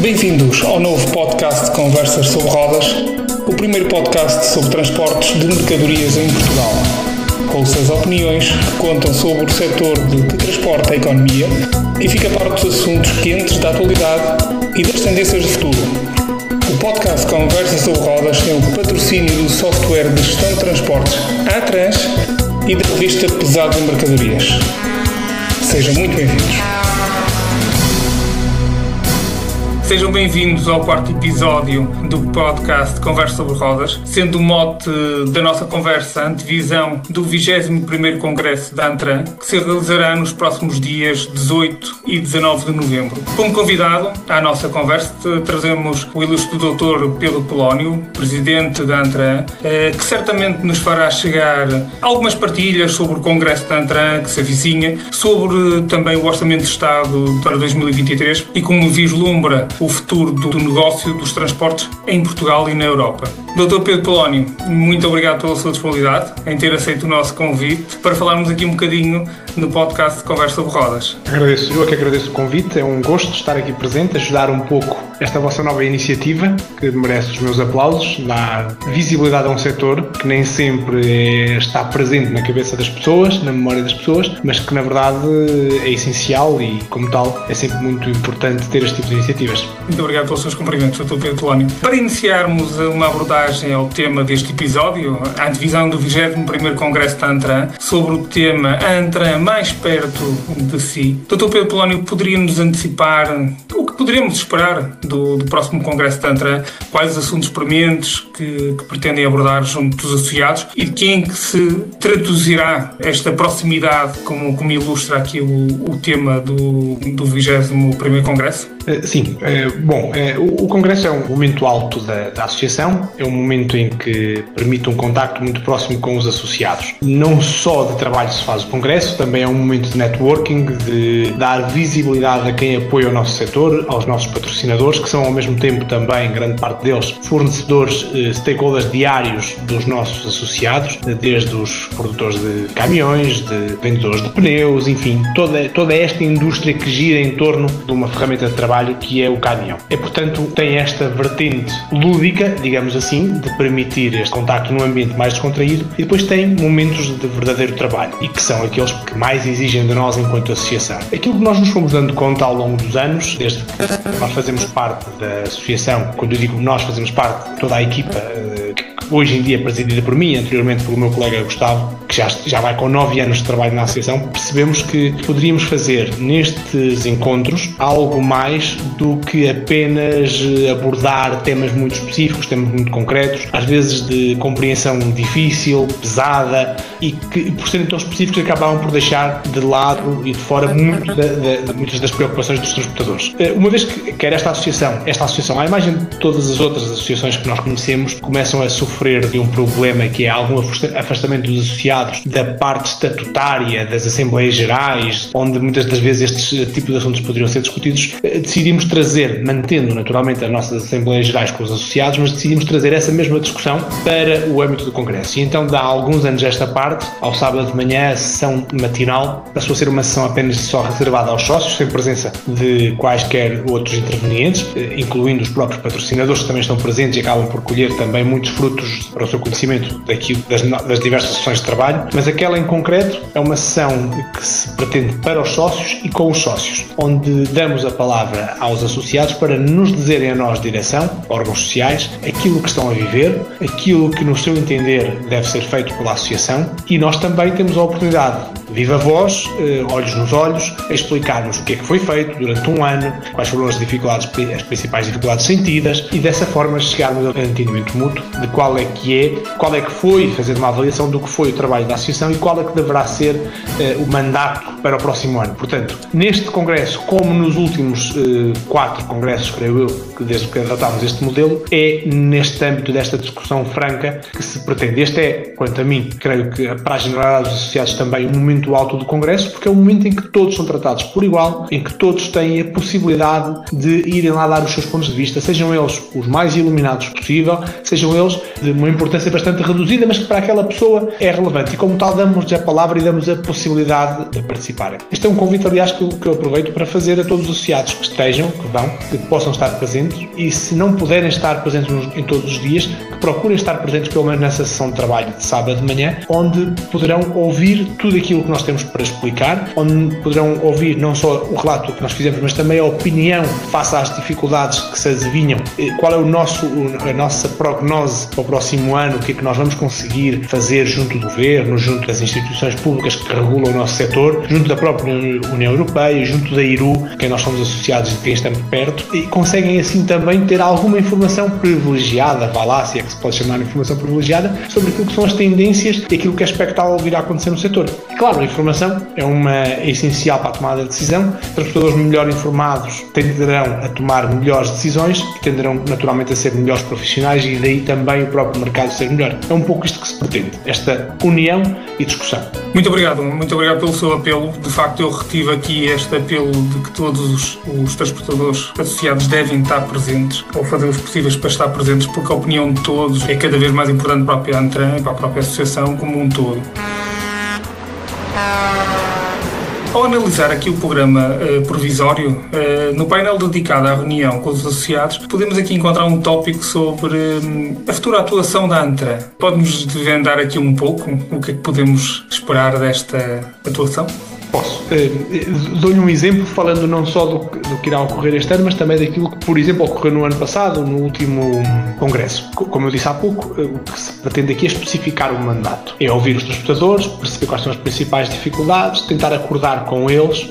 Bem-vindos ao novo podcast de Conversas sobre Rodas, o primeiro podcast sobre transportes de mercadorias em Portugal. Com suas opiniões que contam sobre o setor de que transporta a economia e fica para dos assuntos quentes da atualidade e das tendências de futuro. O podcast Conversas sobre Rodas tem o patrocínio do software de gestão de transportes Atrans e da revista Pesado em Mercadorias. Sejam muito bem-vindos. Sejam bem-vindos ao quarto episódio do podcast Conversa sobre Rodas, sendo o mote da nossa conversa a antevisão do 21º Congresso da Antran, que se realizará nos próximos dias 18 e 19 de novembro. Como convidado à nossa conversa, trazemos o ilustre doutor Pedro Polónio, presidente da Antran, eh, que certamente nos fará chegar algumas partilhas sobre o Congresso da Antran que se avizinha, sobre também o Orçamento de Estado para 2023 e como vislumbra o futuro do negócio dos transportes em Portugal e na Europa. Dr. Pedro Polónio, muito obrigado pela sua disponibilidade em ter aceito o nosso convite para falarmos aqui um bocadinho no podcast de Conversa sobre Rodas. Agradeço, eu é que agradeço o convite, é um gosto estar aqui presente, ajudar um pouco esta vossa nova iniciativa, que merece os meus aplausos, dá visibilidade a um setor que nem sempre é, está presente na cabeça das pessoas, na memória das pessoas, mas que na verdade é essencial e, como tal, é sempre muito importante ter este tipo de iniciativas. Muito obrigado pelos seus cumprimentos, Dr. Pedro Polónio. Para iniciarmos uma abordagem ao tema deste episódio, a divisão do 21º Congresso da Antran, sobre o tema Antran mais perto de si. Dr. Pedro Polónio, poderia nos antecipar o que poderíamos esperar do, do próximo Congresso da Antran? Quais os assuntos prementes que, que, pretendem abordar junto dos associados e de quem que se traduzirá esta proximidade, como, como ilustra aqui o, o tema do, do 21º Congresso? Eh, sim, eh, bom, eh, o Congresso é um momento alto da, da, Associação, é um momento em que permite um contacto muito próximo com os associados. Não só de trabalho se faz o Congresso, também é um momento de networking, de dar visibilidade a quem apoia o nosso setor, aos nossos patrocinadores, que são ao mesmo tempo também, grande parte deles, fornecedores, stakeholders diários dos nossos associados, desde os produtores de caminhões, de vendedores de pneus, enfim, toda, toda esta indústria que gira em torno de uma ferramenta de trabalho trabalho que é o caminhão. E, portanto, tem esta vertente lúdica, digamos assim, de permitir este contacto num ambiente mais descontraído e depois tem momentos de verdadeiro trabalho e que são aqueles que mais exigem de nós enquanto associação. Aquilo que nós nos fomos dando conta ao longo dos anos, desde que nós fazemos parte da associação, quando eu digo nós fazemos parte, toda a equipa eh, hoje em dia presidida por mim, anteriormente pelo meu colega Gustavo, que já, já vai com 9 anos de trabalho na associação, percebemos que poderíamos fazer nestes encontros algo mais do que apenas abordar temas muito específicos, temas muito concretos, às vezes de compreensão difícil, pesada e que, por serem tão específicos, acabavam por deixar de lado e de fora muito da, da, muitas das preocupações dos transportadores. Eh, uma vez que quer esta associação, esta associação, à imagem de todas as outras associações que nós conhecemos, começam a sofrer de um problema que é algum afastamento dos associados da parte estatutária das Assembleias Gerais, onde muitas das vezes estes tipos de assuntos poderiam ser discutidos, eh, decidimos trazer, mantendo naturalmente as nossas Assembleias Gerais com os associados, mas decidimos trazer essa mesma discussão para o âmbito do Congresso. E então, há alguns anos esta parte, ao sábado de manhã, a sessão matinal. Passou a ser uma sessão apenas só reservada aos sócios, sem presença de quaisquer outros intervenientes, eh, incluindo os próprios patrocinadores que também estão presentes e acabam por colher também muitos frutos para o seu conhecimento daquilo, das, das diversas sessões de trabalho, mas aquela em concreto é uma sessão que se pretende para os sócios e com os sócios, onde damos a palavra aos associados para nos dizerem a nós, direção, órgãos sociais, aquilo que estão a viver, aquilo que, no seu entender, deve ser feito pela associação e nós também temos a oportunidade viva voz, eh, olhos nos olhos, a explicar-nos o que é que foi feito durante um ano, quais foram as dificuldades, as principais dificuldades sentidas e dessa forma chegarmos a um entendimento mútuo de qual é que é, qual é que foi, fazer uma avaliação do que foi o trabalho da Associação e qual é que deverá ser eh, o mandato para o próximo ano. Portanto, neste Congresso, como nos últimos eh, quatro Congressos, creio eu, que desde que adotámos este modelo, é neste âmbito desta discussão franca que se pretende. Este é, quanto a mim, creio que para a generalidade dos associados também um momento momento alto do Congresso, porque é um momento em que todos são tratados por igual, em que todos têm a possibilidade de irem lá dar os seus pontos de vista, sejam eles os mais iluminados possível, sejam eles de uma importância bastante reduzida, mas que para aquela pessoa é relevante. E como tal, damos-lhe a palavra e damos a possibilidade de participarem. Este é um convite, aliás, que eu aproveito para fazer a todos os associados que estejam, que vão, que possam estar presentes e se não puderem estar presentes em todos os dias, que procurem estar presentes pelo menos nessa sessão de trabalho de sábado de manhã, onde poderão ouvir tudo aquilo que nós temos para explicar, onde poderão ouvir não só o relato que nós fizemos, mas também a opinião face às dificuldades que se adivinham, qual é o nosso, a nossa prognose para o próximo ano, o que é que nós vamos conseguir fazer junto do governo, junto das instituições públicas que regulam o nosso setor, junto da própria União Europeia, junto da IRU, que nós somos associados e quem estamos perto, e conseguem assim também ter alguma informação privilegiada, vá lá, se é que se pode chamar informação privilegiada, sobre aquilo que são as tendências e aquilo que é expectável vir a acontecer no setor. Claro, a informação é uma é essencial para a tomada de decisão. Transportadores melhor informados tenderão a tomar melhores decisões tenderão naturalmente a ser melhores profissionais e daí também o próprio mercado ser melhor. É um pouco isto que se pretende, esta união e discussão. Muito obrigado, muito obrigado pelo seu apelo. De facto, eu retive aqui este apelo de que todos os, transportadores associados devem estar presentes ou fazer os possíveis para estar presentes, porque a opinião de todos é cada vez mais importante para a própria Antran e para a própria associação como um todo. Ao analisar aqui o programa uh, provisório, uh, no painel dedicado à reunião com os associados, podemos aqui encontrar um tópico sobre uh, a futura atuação da ANTRA. Pode-nos desvendar aqui um pouco o que é que podemos esperar desta atuação? Posso. Uh, Dou-lhe um exemplo falando não só do, do, que irá ocorrer este ano, mas também daquilo que, por exemplo, ocorreu no ano passado, no último Congresso. Como eu disse há pouco, uh, o que se pretende aqui é especificar o mandato. É ouvir os transportadores, perceber quais são as principais dificuldades, tentar acordar com eles.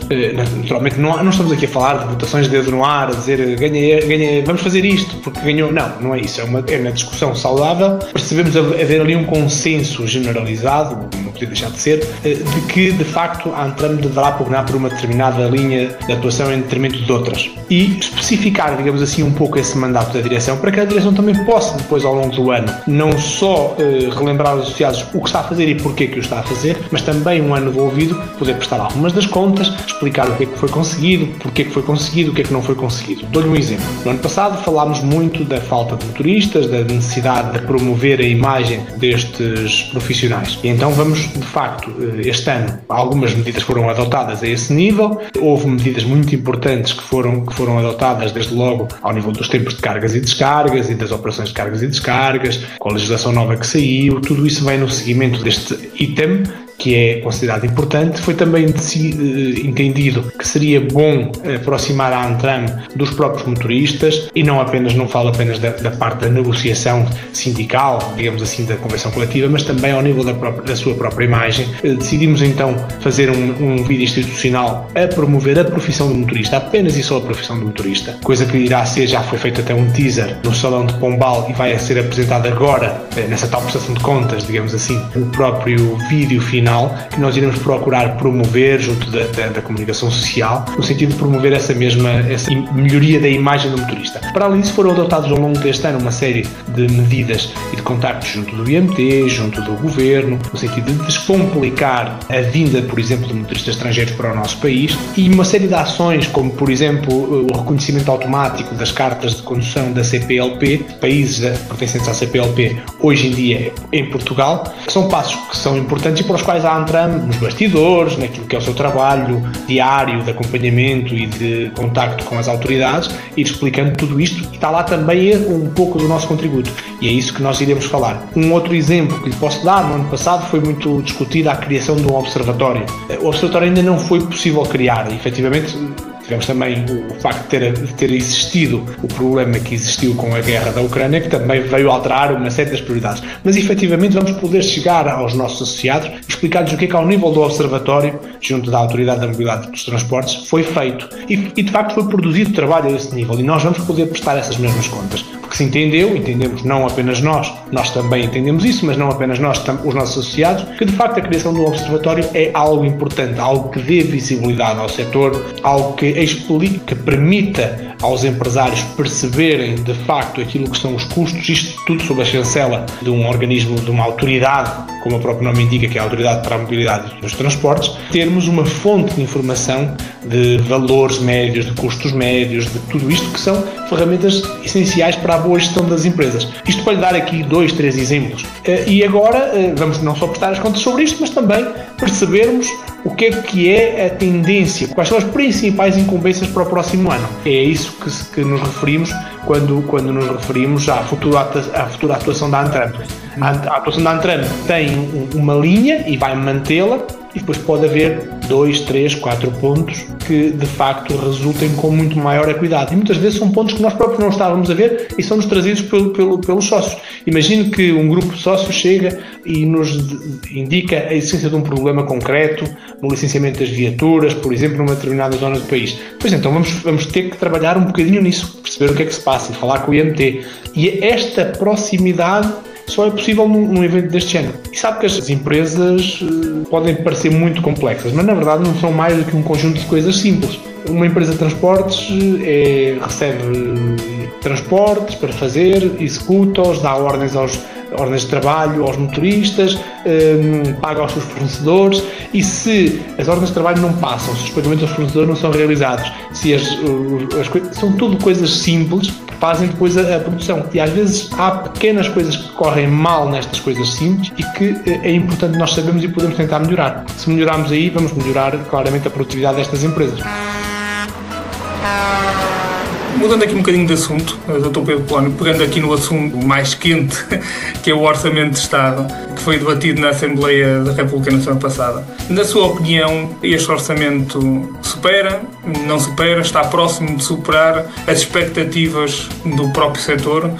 Naturalmente, não, não, estamos aqui a falar de votações de dedo no ar, a dizer ganhei, ganhei, vamos fazer isto porque ganhou. Não, não é isso. É uma, é uma discussão saudável. Percebemos haver ali um consenso generalizado, não podia deixar de ser, de que, de facto, a Antram deverá pugnar por uma determinada linha de atuação em detrimento de outras. E especificar, digamos assim, um pouco esse mandato da direção para que a direção também possa, depois, ao longo do ano, não só eh, relembrar aos associados o que está a fazer e porquê que o está a fazer, mas também, um ano envolvido, poder prestar algumas das contas, explicar o que é que foi conseguido, porquê que foi conseguido, o que é que não foi conseguido. Dou-lhe um exemplo. No ano passado falámos muito da falta de motoristas, da necessidade de promover a imagem destes profissionais. E então vamos, de facto, eh, este ano, algumas medidas foram foram adotadas a esse nível. Houve medidas muito importantes que foram, que foram adotadas, desde logo, ao nível dos tempos de cargas e descargas e das operações de cargas e descargas, com a legislação nova que saiu. Tudo isso vem no seguimento deste item que é considerado importante, foi também eh, entendido que seria bom aproximar a Antram dos próprios motoristas e não apenas, não falo apenas da, da parte da negociação sindical, digamos assim, da convenção coletiva, mas também ao nível da, própria, da sua própria imagem. Eh, decidimos então fazer um, um vídeo institucional a promover a profissão do motorista, apenas e só a profissão do motorista, coisa que irá ser, já foi feito até um teaser no Salão de Pombal e vai ser apresentado agora, eh, nessa tal prestação de contas, digamos assim, o próprio vídeo final final que nós iremos procurar promover junto da, da, da, comunicação social, no sentido de promover essa mesma essa melhoria da imagem do motorista. Para além disso, foram adotados ao longo deste ano uma série de medidas e de contactos junto do IMT, junto do governo, no sentido de descomplicar a vinda, por exemplo, de motoristas estrangeiros para o nosso país e uma série de ações, como por exemplo o reconhecimento automático das cartas de condução da CPLP, países pertencentes à CPLP, hoje em dia em Portugal, são passos que são importantes e para os quais quais a Antram, nos bastidores, naquilo que é o seu trabalho diário de acompanhamento e de contacto com as autoridades, ir explicando tudo isto e está lá também um pouco do nosso contributo. E é isso que nós iremos falar. Um outro exemplo que lhe posso dar, no ano passado foi muito discutida a criação de um observatório. O observatório ainda não foi possível criar, efetivamente Tivemos também o facto de ter, de ter, existido o problema que existiu com a guerra da Ucrânia, que também veio alterar uma série das prioridades. Mas efetivamente vamos poder chegar aos nossos associados e explicar-lhes o que é que, ao nível do Observatório, junto da Autoridade da Mobilidade dos Transportes, foi feito. E, e de facto foi produzido trabalho a esse nível. E nós vamos poder prestar essas mesmas contas. Porque se entendeu, entendemos não apenas nós, nós também entendemos isso, mas não apenas nós, os nossos associados, que de facto a criação do Observatório é algo importante, algo que dê visibilidade ao setor, algo que explique, que permita aos empresários perceberem de facto aquilo que são os custos, isto tudo sob a chancela de um organismo, de uma autoridade, como o próprio nome indica, que é a Autoridade para a Mobilidade dos Transportes, termos uma fonte de informação de valores médios, de custos médios, de tudo isto que são ferramentas essenciais para a boa gestão das empresas. Isto para lhe dar aqui dois, três exemplos. Eh, e agora eh, vamos não só prestar as contas sobre isto, mas também percebermos o que é que é a tendência, quais são as principais incumbências para o próximo ano. É isso que, que nos referimos quando, quando nos referimos à futura, à futura atuação da Antram. A, a atuação da Antram tem uma linha e vai mantê-la, e depois pode haver dois, três, quatro pontos que de facto resultem com muito maior equidade. E muitas vezes são pontos que nós próprios não estávamos a ver e são-nos trazidos pelo, pelo, pelos sócios. Imagine que um grupo de sócios chega e nos indica a existência de um problema concreto no licenciamento das viaturas, por exemplo, numa determinada zona do país. Pois então vamos, vamos ter que trabalhar um bocadinho nisso, perceber o que é que se passa e falar com o IMT. E esta proximidade só é possível num, num, evento deste género. E sabe que as empresas uh, podem parecer muito complexas, mas na verdade não são mais do que um conjunto de coisas simples. Uma empresa de transportes é, recebe uh, transportes para fazer, executa-os, dá ordens aos ordens de trabalho aos motoristas, um, paga aos seus fornecedores e se as ordens de trabalho não passam, se os pagamentos aos fornecedores não são realizados, se as, as são tudo coisas simples fazem depois a, a, produção. E às vezes há pequenas coisas que correm mal nestas coisas simples e que eh, é importante nós sabermos e podemos tentar melhorar. Se melhorarmos aí, vamos melhorar claramente a produtividade destas empresas. Mudando aqui um bocadinho de assunto, Dr. Pedro Polónio, pegando aqui no assunto mais quente, que é o Orçamento de Estado, que foi debatido na Assembleia da República na semana passada. Na sua opinião, este orçamento supera, não supera, está próximo de superar as expectativas do próprio setor?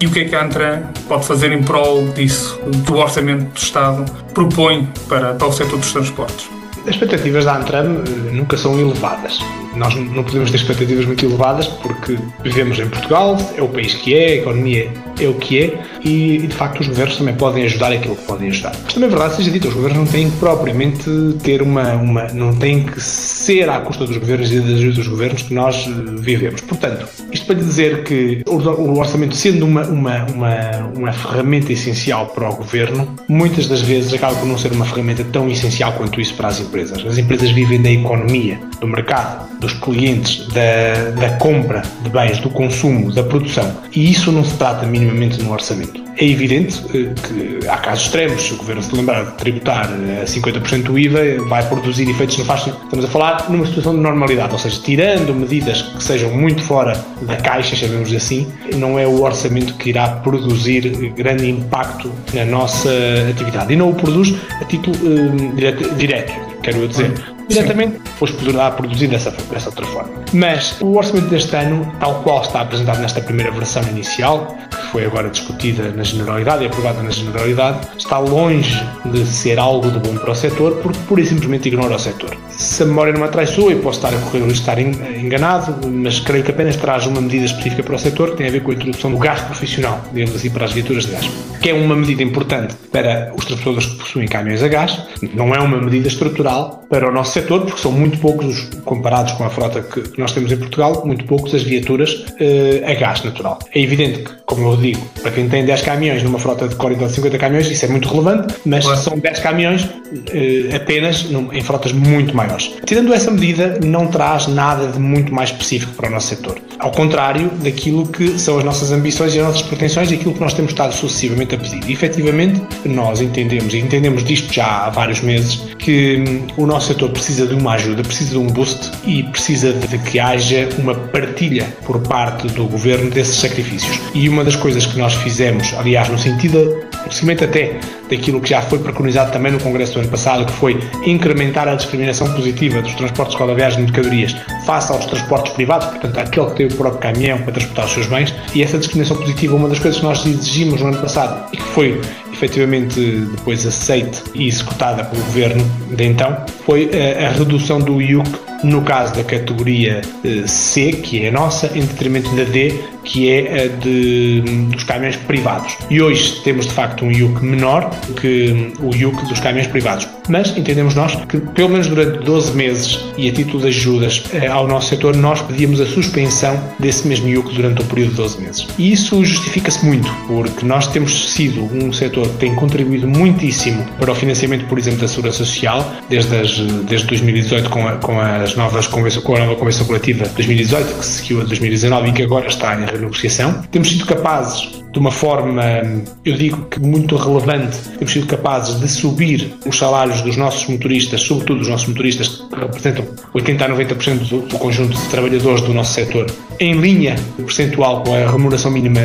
E o que é que a Antran pode fazer em prol disso, que o Orçamento do Estado propõe para, para o setor dos transportes? As expectativas da Antram eh, nunca são elevadas. Nós não podemos ter expectativas muito elevadas porque vivemos em Portugal, é o país que é, a economia é o que é e, de facto os governos também podem ajudar aquilo que podem ajudar. Mas também é verdade, seja dito, os governos não têm que propriamente ter uma, uma não têm que ser à custa dos governos e das ajudas dos governos que nós eh, vivemos. Portanto, isto para lhe dizer que o orçamento sendo uma, uma, uma, uma ferramenta essencial para o governo, muitas das vezes acaba por não ser uma ferramenta tão essencial quanto isso para as empresas. As empresas vivem da economia, do mercado, dos clientes, da, da compra de bens, do consumo, da produção. E isso não se trata minimamente no orçamento. É evidente eh, que há casos extremos, se o governo se lembrar de tributar a 50% do IVA, vai produzir efeitos nefastos. Estamos a falar numa situação de normalidade, ou seja, tirando medidas que sejam muito fora da caixa, chamemos assim, não é o orçamento que irá produzir grande impacto na nossa atividade. E não o produz a título direto, direto, quero eu dizer diretamente, depois poderá produzir dessa, dessa outra forma. Mas o orçamento deste ano, tal qual está apresentado nesta primeira versão inicial, foi agora discutida na generalidade e aprovada na generalidade, está longe de ser algo de bom para o setor, porque pura e simplesmente ignora o setor. Se a memória não me atraiçoa, e posso estar a correr o risco de estar enganado, mas creio que apenas traz uma medida específica para o setor, que tem a ver com a introdução do gás profissional, digamos assim, para as viaturas de gás, que é uma medida importante para os transportadores que possuem caminhões a gás, não é uma medida estrutural para o nosso setor, porque são muito poucos, comparados com a frota que nós temos em Portugal, muito poucos as viaturas eh, a gás natural. É evidente que, como eu digo, para quem tem 10 caminhões numa frota de corredor de 50 caminhões, isso é muito relevante, mas claro. são 10 caminhões eh, apenas em frotas muito maiores. Tirando essa medida, não traz nada de muito mais específico para o nosso setor. Ao contrário daquilo que são as nossas ambições e as nossas pretensões e aquilo que nós temos estado sucessivamente a pedir. E, efetivamente, nós entendemos, e entendemos disto já há vários meses, que hum, o nosso setor precisa de uma ajuda, precisa de um boost e precisa de que haja uma partilha por parte do governo desses sacrifícios. E uma das coisas que nós fizemos, aliás, no sentido, seguimento até daquilo que já foi preconizado também no Congresso do ano passado, que foi incrementar a discriminação positiva dos transportes rodoviários de mercadorias face aos transportes privados, portanto, aquele que tem o próprio caminhão para transportar os seus bens, e essa discriminação positiva, uma das coisas que nós exigimos no ano passado e que foi efetivamente depois aceite e executada pelo governo de então, foi a, a redução do IUC no caso da categoria eh, C, que é a nossa, em detrimento da D, que é a de, dos caminhões privados. E hoje temos de facto um IUC menor que o IUC dos caminhões privados. Mas entendemos nós que, pelo menos durante 12 meses e a título de ajudas eh, ao nosso setor, nós pedíamos a suspensão desse mesmo IUC durante um período de 12 meses. E isso justifica-se muito, porque nós temos sido um setor que tem contribuído muitíssimo para o financiamento, por exemplo, da Segurança Social, desde, as, desde 2018 com, a, com as novas convenções, com a nova Convenção Coletiva de 2018, que seguiu a 2019 e que agora está em renegociação. Temos sido capazes de uma forma, eu digo que muito relevante, temos sido capazes de subir os salários dos nossos motoristas, sobretudo dos nossos motoristas que representam 80 a 90% do, do conjunto de trabalhadores do nosso setor, em linha percentual com a remuneração mínima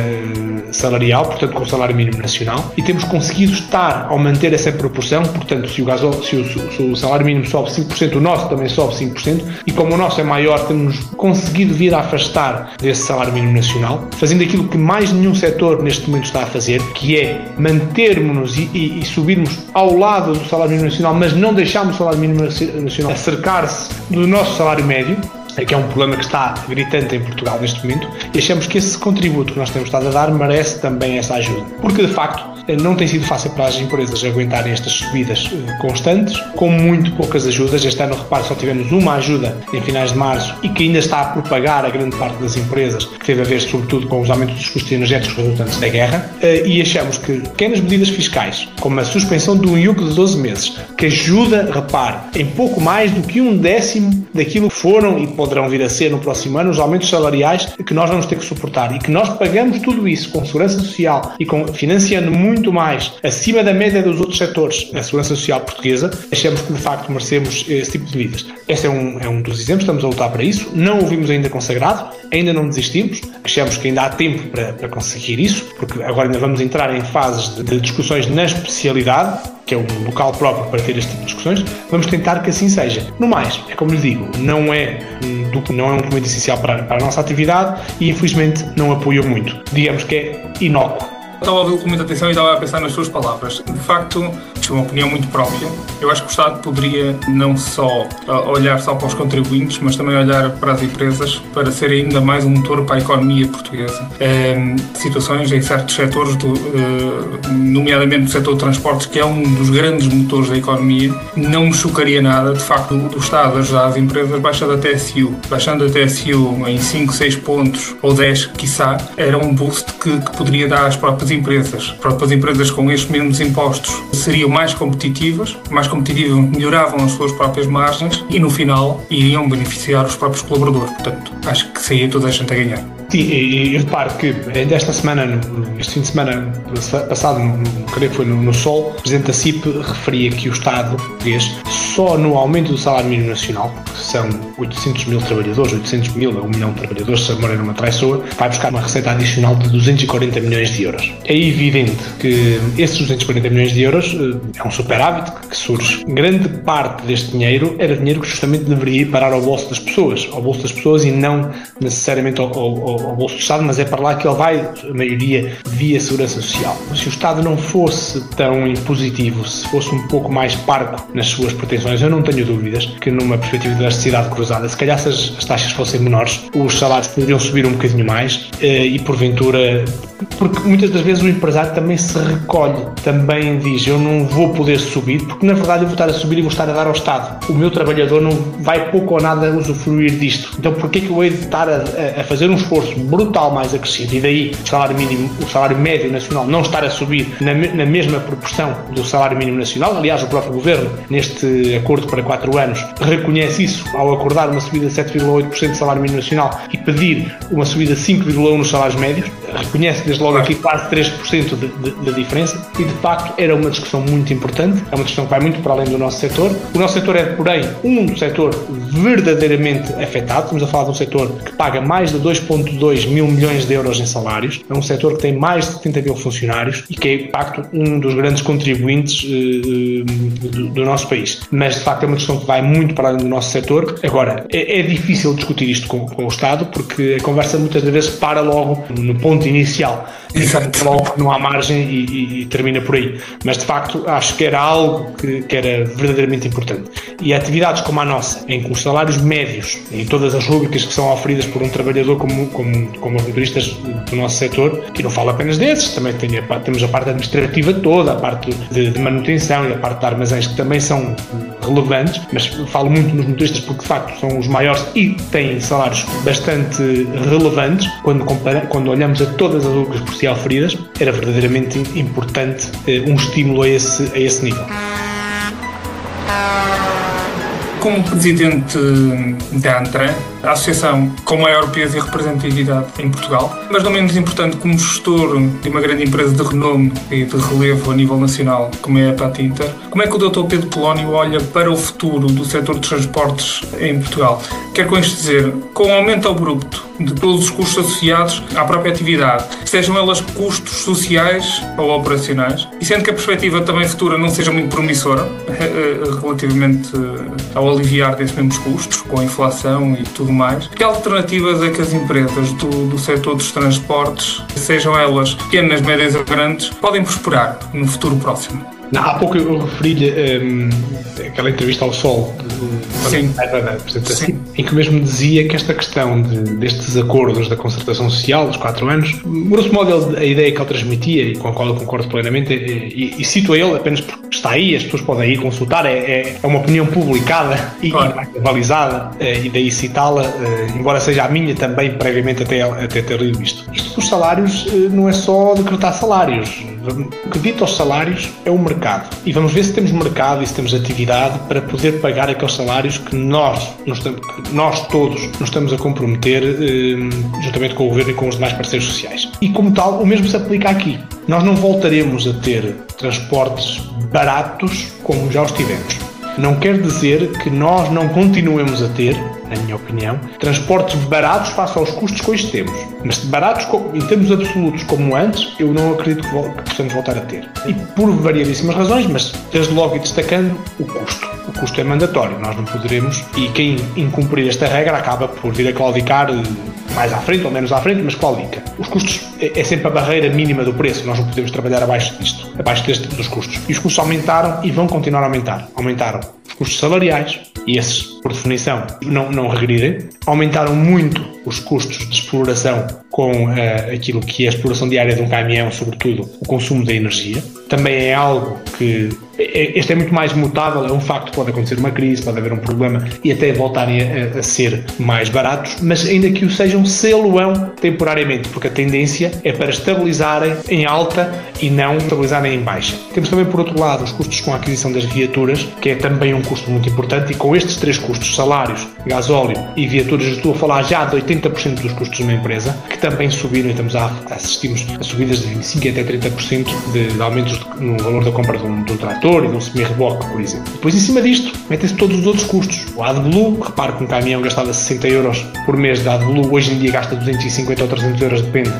salarial, portanto com o salário mínimo nacional, e temos conseguido estar ao manter essa proporção, portanto se o, gasol, se o, se o salário mínimo sobe 5%, o nosso também sobe 5%, e como o nosso é maior, temos conseguido vir a afastar desse salário mínimo nacional, fazendo aquilo que mais nenhum setor neste momento está a fazer, que é mantermos-nos e, e, e, subirmos ao lado do salário mínimo nacional, mas não deixarmos o salário mínimo nacional acercar-se do nosso salário médio, que é um problema que está gritante em Portugal neste momento, e achamos que esse contributo que nós temos estado a dar merece também essa ajuda. Porque, de facto, não tem sido fácil para as empresas aguentarem estas subidas eh, constantes, com muito poucas ajudas. Este ano, repare, só tivemos uma ajuda em finais de março e que ainda está a propagar a grande parte das empresas, que teve a ver sobretudo com os aumentos dos custos energéticos resultantes da guerra. Eh, e achamos que pequenas medidas fiscais, como a suspensão do IUC de 12 meses, que ajuda, repare, em pouco mais do que um décimo daquilo que foram e poderão vir a ser no próximo ano os aumentos salariais que nós vamos ter que suportar e que nós pagamos tudo isso com segurança social e com financiando muito mais acima da média dos outros setores na segurança social portuguesa, achamos que de facto merecemos esse tipo de medidas. Este é um, é um dos exemplos, estamos a lutar para isso, não o vimos ainda consagrado, ainda não desistimos, achamos que ainda há tempo para, para conseguir isso, porque agora ainda vamos entrar em fases de, de discussões na especialidade, que é um local próprio para ter este tipo de discussões, vamos tentar que assim seja. No mais, é como lhe digo, não é, não é um documento essencial para, para a nossa atividade e infelizmente não apoiou muito. Digamos que é inócuo Estava a ouvi-lo com muita atenção e estava a pensar nas suas palavras. De facto, isto é uma opinião muito própria. Eu acho que o Estado poderia não só olhar só para os contribuintes, mas também olhar para as empresas para ser ainda mais um motor para a economia portuguesa. Um, situações em certos setores, do, uh, nomeadamente no setor de transportes, que é um dos grandes motores da economia, não me chocaria nada, de facto, do Estado ajudar as empresas baixando a TSU. Baixando a TSU em 5, 6 pontos ou 10, quiçá, era um boost que, que poderia dar às próprias empresas. As próprias empresas com estes mesmos impostos seriam mais competitivas, mais competitivas melhoravam as suas próprias margens e no final iriam beneficiar os próprios colaboradores. Portanto, acho que seria toda a gente a ganhar. Sim, e, e repare que ainda esta semana, este fim de semana passado, creio que foi no, no Sol, o Presidente da CIP referia que o Estado português, só no aumento do salário mínimo nacional, que são 800 mil trabalhadores, 800 mil a 1 milhão de trabalhadores, se a memória não traiçoa, vai buscar uma receita adicional de 240 milhões de euros. É evidente que esses 240 milhões de euros eh, é um superávit que surge. Grande parte deste dinheiro era dinheiro que justamente deveria ir parar ao bolso das pessoas, ao bolso das pessoas e não necessariamente ao, ao ao bolso do Estado, mas é para lá que ele vai, a maioria, via Segurança Social. Se o Estado não fosse tão impositivo, se fosse um pouco mais parco nas suas pretensões, eu não tenho dúvidas que numa perspectiva de elasticidade cruzada, se calhar se as, as taxas fossem menores, os salários poderiam subir um bocadinho mais eh, e porventura porque muitas das vezes o empresário também se recolhe, também diz eu não vou poder subir, porque na verdade eu vou estar a subir e vou estar a dar ao Estado. O meu trabalhador não vai pouco ou nada usufruir disto. Então porquê que eu hei de estar a, a, fazer um esforço brutal mais acrescido e daí o salário mínimo, o salário médio nacional não estar a subir na, na mesma proporção do salário mínimo nacional? Aliás, o próprio Governo, neste acordo para 4 anos, reconhece isso ao acordar uma subida de 7,8% do salário mínimo nacional e pedir uma subida de 5,1% nos salários médios. Reconhece desde logo aqui quase 3% de, de, de, diferença e de facto era uma discussão muito importante, é uma discussão que vai muito para além do nosso setor. O nosso setor é, porém, um setor verdadeiramente afetado. Estamos a falar de um setor que paga mais de 2,2 mil milhões de euros em salários, é um setor que tem mais de 70 mil funcionários e que é, de facto, um dos grandes contribuintes uh, do, do, nosso país. Mas, de facto, é uma discussão que vai muito para além do nosso setor. Agora, é, é difícil discutir isto com, com o Estado porque a conversa muitas vezes para logo no ponto inicial. Exato. Logo não há margem e, e, e, termina por aí. Mas de facto acho que era algo que, que, era verdadeiramente importante. E atividades como a nossa, em que os salários médios, em todas as rubricas que são oferidas por um trabalhador como, como, como os motoristas do nosso setor, que não falo apenas desses, também a, temos a parte administrativa toda, a parte de, de manutenção e a parte de armazéns que também são relevantes, mas falo muito nos motoristas porque de facto são os maiores e têm salários bastante relevantes quando, compara, quando olhamos a todas as rubricas por si oferidas, era verdadeiramente importante eh, um estímulo a esse, a esse nível. Como presidente da ANTRA, a associação com maior peso e representatividade em Portugal, mas não menos importante como gestor de uma grande empresa de renome e de relevo a nível nacional, como é a Pat Inter, como é que o Dr. Pedro Polónio olha para o futuro do setor de transportes em Portugal? Quer com isto dizer, com o aumento abrupto de todos os custos associados à própria atividade, sejam elas custos sociais ou operacionais, e sendo que a perspectiva também futura não seja muito promissora eh, eh, relativamente eh, ao aliviar desses mesmos custos, com a inflação e tudo mais, que alternativas é que as empresas do, do setor dos transportes, sejam elas pequenas, médias ou grandes, podem prosperar no futuro próximo? Não, há pouco eu referi-lhe um, aquela entrevista ao Sol apresentação, Sim. em que mesmo dizia que esta questão de, destes acordos da concertação social dos quatro anos, grosso modo a ideia que ele transmitia e com a qual eu concordo plenamente, e, e, e cito a ele apenas porque está aí, as pessoas podem ir consultar, é, é, é uma opinião publicada e, claro. e balizada, eh, e daí citá-la, eh, embora seja a minha também previamente até, até ter lido isto. Isto dos salários eh, não é só decretar salários o que dita aos salários é o mercado. E vamos ver se temos mercado e se temos atividade para poder pagar aqueles salários que nós, nós todos, nos estamos a comprometer eh, juntamente com o governo e com os demais parceiros sociais. E como tal, o mesmo se aplica aqui. Nós não voltaremos a ter transportes baratos como já os tivemos. Não quer dizer que nós não continuemos a ter na minha opinião, transportes baratos face aos custos que hoje temos. Mas baratos em termos absolutos como antes, eu não acredito que possamos voltar a ter. E por variadíssimas razões, mas desde logo e destacando o custo. O custo é mandatório, nós não poderemos, e quem incumprir esta regra acaba por vir a claudicar eh, mais à frente ou menos à frente, mas claudica. Os custos é, é sempre a barreira mínima do preço, nós não podemos trabalhar abaixo disto, abaixo deste, dos custos. E os custos aumentaram e vão continuar a aumentar. Aumentaram custos salariais, e esses, por definição, não, não regridem. Aumentaram muito os custos de exploração com uh, aquilo que é a exploração diária de um caminhão, sobretudo o consumo da energia. Também é algo que é, este é muito mais mutável, é um facto, pode acontecer uma crise, pode haver um problema e até voltarem a, a ser mais baratos, mas ainda que o sejam, sê-lo-ão temporariamente, porque a tendência é para estabilizarem em alta e não estabilizarem em baixa. Temos também, por outro lado, os custos com a aquisição das viaturas, que é também um custo muito importante, e com estes três custos, salários, gasóleo e viaturas, estou a falar já de 80% dos custos de uma empresa, que também subiram e estamos a assistimos a subidas de 25% até 30% de, de aumentos no valor da compra de um, de um trator e de um semi-reboque, por exemplo. Depois, em cima disto, metem-se todos os outros custos. O AdBlue, repare que um caminhão gastava 60 euros por mês de AdBlue, hoje em dia gasta 250 ou 300 euros, depende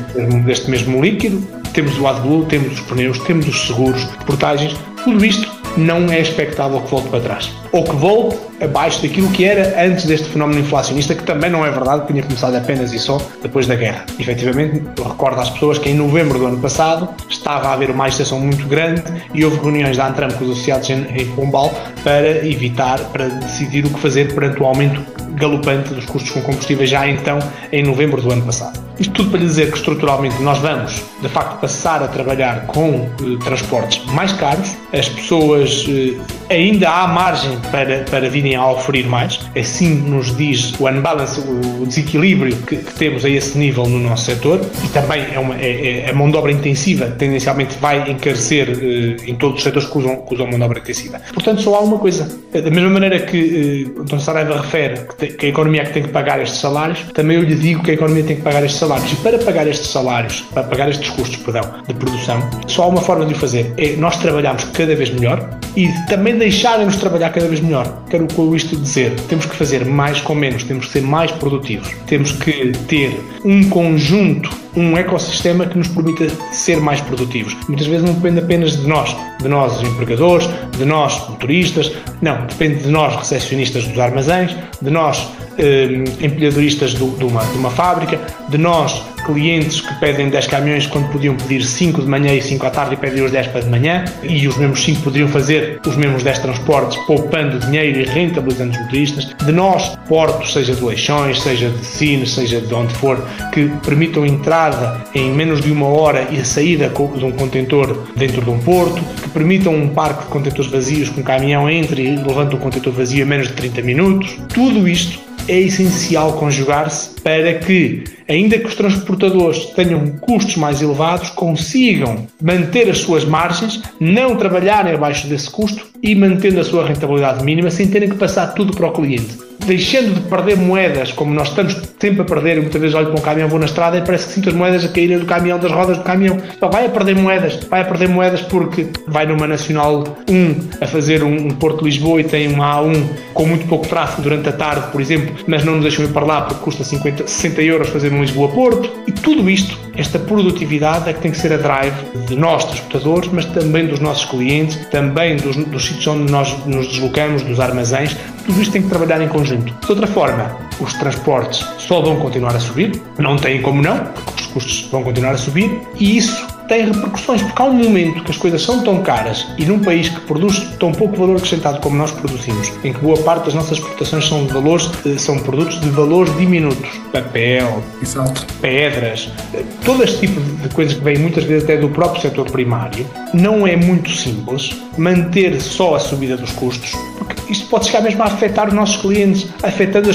deste mesmo líquido. Temos o AdBlue, temos os pneus, temos os seguros, portagens, tudo isto não é expectável que volte para trás. Ou que volte abaixo daquilo que era antes deste fenómeno inflacionista, que também não é verdade, tinha começado apenas e só depois da guerra. Efetivamente, eu recordo às pessoas que em novembro do ano passado estava a haver uma agitação muito grande e houve reuniões da Antram com os associados em, Pombal para evitar, para decidir o que fazer perante o aumento galopante dos custos com combustíveis já então em novembro do ano passado. Isto tudo para dizer que estruturalmente nós vamos, de facto, passar a trabalhar com eh, transportes mais caros, as pessoas eh, ainda há margem para, para virem a oferir mais, assim nos diz o unbalance, o desequilíbrio que, que temos a esse nível no nosso setor e também é uma, é, é a mão de obra intensiva tendencialmente vai encarecer eh, em todos os setores que usam, que usam mão de obra intensiva. Portanto, só há uma coisa. Da mesma maneira que eh, António Saraiva refere que, que a economia é que tem que pagar estes salários, também eu lhe digo que a economia tem que pagar estes salários. E para pagar estes salários, para pagar estes custos, perdão, de produção, só há uma forma de o fazer. É nós trabalharmos cada vez melhor e também deixarem-nos trabalhar cada vez melhor. Quero com isto dizer, temos que fazer mais com menos, temos que ser mais produtivos, temos que ter um conjunto, um ecossistema que nos permita ser mais produtivos. Muitas vezes não depende apenas de nós, de nós empregadores, de nós motoristas, não, depende de nós recepcionistas dos armazéns, de nós eh, empilhadoristas do, de, uma, de uma fábrica, de nós clientes que pedem 10 caminhões quando podiam pedir 5 de manhã e 5 à tarde e pedem os 10 para de manhã, e os mesmos 5 poderiam fazer os mesmos 10 transportes, poupando dinheiro e rentabilizando os motoristas. De nós, portos, seja de Leixões, seja de Sines, seja de onde for, que permitam entrada em menos de uma hora e a saída de um contentor dentro de um porto, que permitam um parque de contentores vazios que um caminhão entre e levanta um contentor vazio em menos de 30 minutos. Tudo isto é essencial conjugar-se para que, ainda que os transportadores tenham custos mais elevados, consigam manter as suas margens, não trabalharem abaixo desse custo e mantendo a sua rentabilidade mínima sem terem que passar tudo para o cliente deixando de perder moedas, como nós estamos sempre a perder, e muitas vezes olho para um caminhão, vou na estrada e parece que sinto as moedas a caírem do caminhão, das rodas do caminhão. Então vai a perder moedas, vai a perder moedas porque vai numa Nacional 1 a fazer um, um Porto Lisboa e tem uma A1 com muito pouco tráfego durante a tarde, por exemplo, mas não nos deixam ir para lá porque custa 50, 60 euros fazer um Lisboa-Porto. E tudo isto, esta produtividade é que tem que ser a drive de nós, transportadores, mas também dos nossos clientes, também dos, dos sítios onde nós nos deslocamos, dos armazéns, tudo isto tem que trabalhar em conjunto. De outra forma, os transportes só vão continuar a subir, não têm como não, porque os custos vão continuar a subir, e isso tem repercussões, porque há um momento que as coisas são tão caras e num país que produz tão pouco valor acrescentado como nós produzimos, em que boa parte das nossas exportações são de valores, eh, são produtos de valores diminutos, papel, Exato. pedras, eh, todo este tipo de coisas que vêm muitas vezes até do próprio setor primário, não é muito simples manter só a subida dos custos, porque isto pode chegar mesmo a afetar os nossos clientes, afetando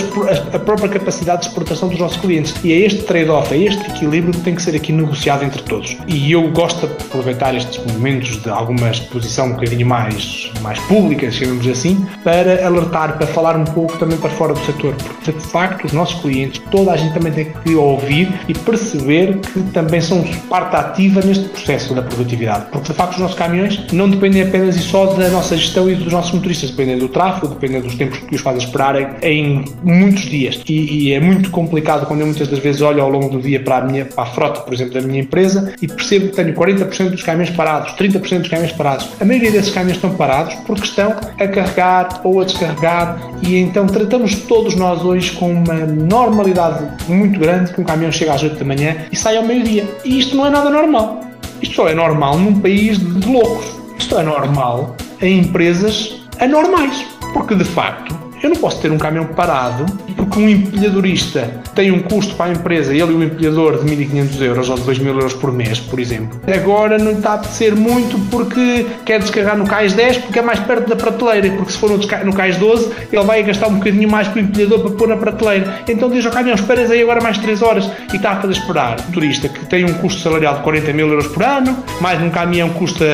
a própria capacidade de exportação dos nossos clientes. E é este trade-off, é este equilíbrio que tem que ser aqui negociado entre todos. E eu gosto de aproveitar estes momentos de alguma exposição um bocadinho mais, mais pública, chamemos assim, para alertar, para falar um pouco também para fora do setor, porque de facto os nossos clientes, toda a gente também tem que ouvir e perceber que também são parte ativa neste processo da produtividade, porque de facto os nossos caminhões não dependem apenas e só da nossa gestão e dos nossos motoristas, dependem do tráfego dependendo dos tempos que os faz esperarem, em muitos dias. E, e, é muito complicado quando eu muitas das vezes olho ao longo do dia para a, minha, para a frota, por exemplo, da minha empresa e percebo que tenho 40% dos caminhões parados, 30% dos caminhões parados. A maioria desses caminhões estão parados porque estão a carregar ou a descarregar e então tratamos todos nós hoje com uma normalidade muito grande que um caminhão chega às 8 da manhã e sai ao meio-dia. E isto não é nada normal. Isto só é normal num país de loucos. Isto é normal em empresas anormais. Porque de facto eu não posso ter um caminhão parado porque um empilhadorista tem um custo para a empresa, ele e o empilhador de 1.500 euros ou de 2.000 euros por mês, por exemplo. Agora não está a apetecer muito porque quer descarregar no cais 10 porque é mais perto da prateleira, porque se for no cais 12 ele vai gastar um bocadinho mais para o empilhador para pôr na prateleira. Então diz ao caminhão, esperas aí agora mais 3 horas e está a fazer esperar. O turista que tem um custo salarial de 40 mil euros por ano, mais um caminhão custa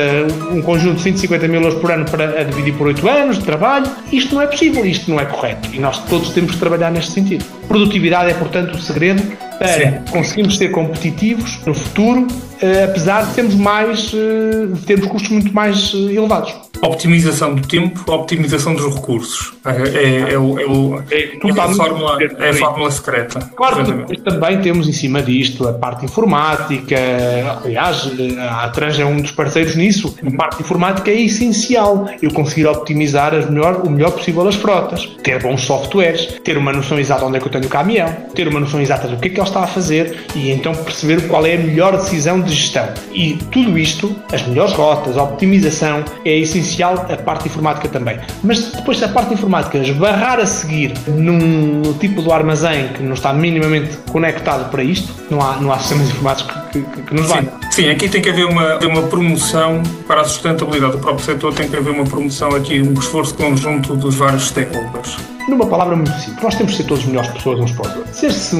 um conjunto de 150 mil euros por ano para dividir por 8 anos de trabalho, isto não é possível, isto não é correto. E nós todos temos que trabalhar neste sentido. Produtividade é, portanto, o segredo para Sim. conseguirmos ser competitivos no futuro, apesar de termos mais, eh, de termos custos muito mais eh, elevados. Optimização do tempo, optimização dos recursos. É, é, é, é, o, é, é a, fórmula, é a fórmula secreta. Claro que também temos em cima disto a parte informática. Aliás, a Trans é um dos parceiros nisso. A parte informática é essencial. Eu conseguir optimizar melhor, o melhor possível as frotas. Ter bons softwares, ter uma noção exata onde é que eu tenho o caminhão, ter uma noção exata do que é que ele está a fazer e então perceber qual é a melhor decisão de gestão. E tudo isto, as melhores rotas, a optimização, é essencial a parte informática também. Mas depois se a parte informática esbarrar a seguir num tipo do armazém que não está minimamente conectado para isto, não há, não há sistemas informáticos que, que, que nos valham. Sim, aqui tem que haver uma, uma promoção para a sustentabilidade do próprio setor, tem que haver uma promoção aqui, um esforço conjunto dos vários stakeholders. Numa palavra muito simples, nós temos de ser todos melhores pessoas uns para os outros. Ser-se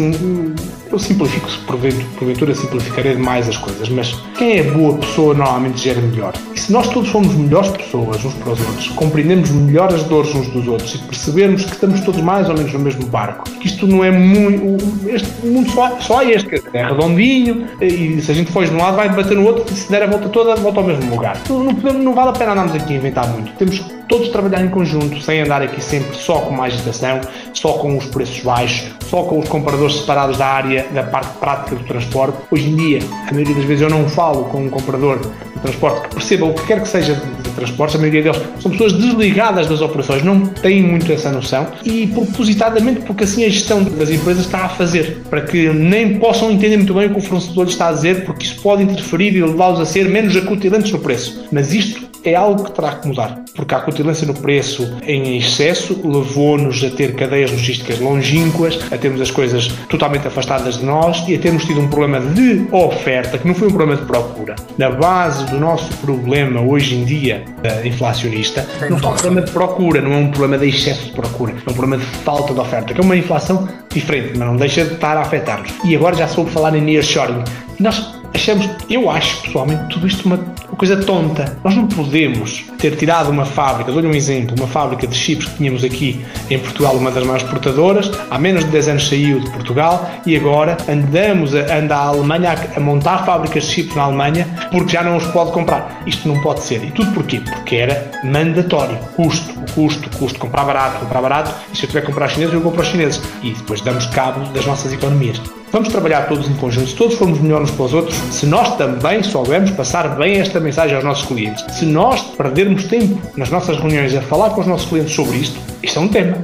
eu simplifico, porventura simplificarei demais as coisas, mas quem é boa pessoa normalmente gera melhor. E se nós todos formos melhores pessoas uns para os outros, compreendemos melhor as dores uns dos outros e percebermos que estamos todos mais ou menos no mesmo barco, que isto não é muito. Este mundo só, só há este, é redondinho e se a gente for de um lado vai bater no outro e se der a volta toda, volta ao mesmo lugar. Não, não, vale a pena andarmos aqui a inventar muito. Temos todos trabalhar em conjunto, sem andar aqui sempre só com uma agitação, só com os preços baixos, só com os compradores separados da área da parte prática do transporte. Hoje em dia, a maioria das vezes eu não falo com um comprador de transporte que perceba o que quer que seja de, transportes, a maioria deles são pessoas desligadas das operações, não têm muito essa noção e propositadamente porque assim a gestão das empresas está a fazer, para que nem possam entender muito bem o que o fornecedor está a dizer, porque isso pode interferir e levá-los a ser menos acutilantes no preço. Mas isto é algo que terá que mudar, porque a acutilância no preço em excesso levou-nos a ter cadeias logísticas longínquas, a termos as coisas totalmente afastadas de nós e a termos tido um problema de oferta, que não foi um problema de procura. Na base do nosso problema hoje em dia inflacionista, não é um problema de procura, não é um problema de excesso de procura, é um problema de falta de oferta, que é uma inflação diferente, mas não deixa de estar a afetar-nos. E agora já soube falar em nearshoring. Nós achamos, eu acho pessoalmente, tudo isto uma, uma coisa tonta. Nós não podemos ter tirado uma fábrica, dou-lhe um exemplo, uma fábrica de chips que tínhamos aqui em Portugal, uma das maiores exportadoras, há menos de 10 anos saiu de Portugal e agora andamos a, anda a Alemanha a, a montar fábricas de chips na Alemanha porque já não os pode comprar. Isto não pode ser. E tudo porquê? Porque era mandatório. Custo, custo, custo, comprar barato, comprar barato, e se eu tiver que comprar chineses, eu compro aos chineses. E depois damos cabo das nossas economias. Vamos trabalhar todos em conjunto. Se todos formos melhores uns para os outros, se nós também soubermos passar bem esta mensagem aos nossos clientes, se nós perdermos tempo nas nossas reuniões a falar com os nossos clientes sobre isto, isto é um tema.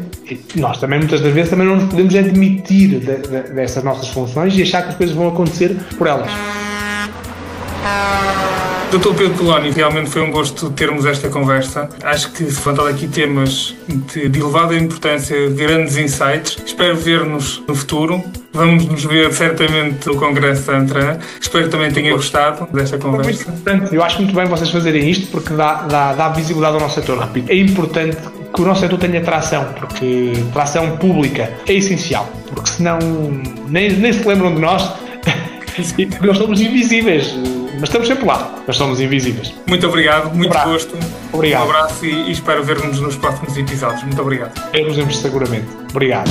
Nós também, muitas das vezes, também não nos podemos admitir de, de, dessas nossas funções e achar que as coisas vão acontecer por elas. Doutor Pedro Polónio, realmente foi um gosto termos esta conversa. Acho que se levantaram aqui temas de, de elevada importância, grandes insights. Espero ver-nos no futuro. Vamos nos ver certamente no Congresso da Antran. Espero que também tenha gostado desta conversa. É importante. Eu acho muito bem vocês fazerem isto porque dá, dá, dá visibilidade ao nosso setor. Repito, é importante que o nosso setor tenha tração, porque tração pública é essencial, porque senão nem, nem se lembram de nós, porque nós somos invisíveis mas estamos sempre lá, mas somos invisíveis. Muito obrigado, muito um gosto. Obrigado. Um abraço e, e espero ver-nos nos próximos episódios. Muito obrigado. Nos vemos seguramente. Obrigado.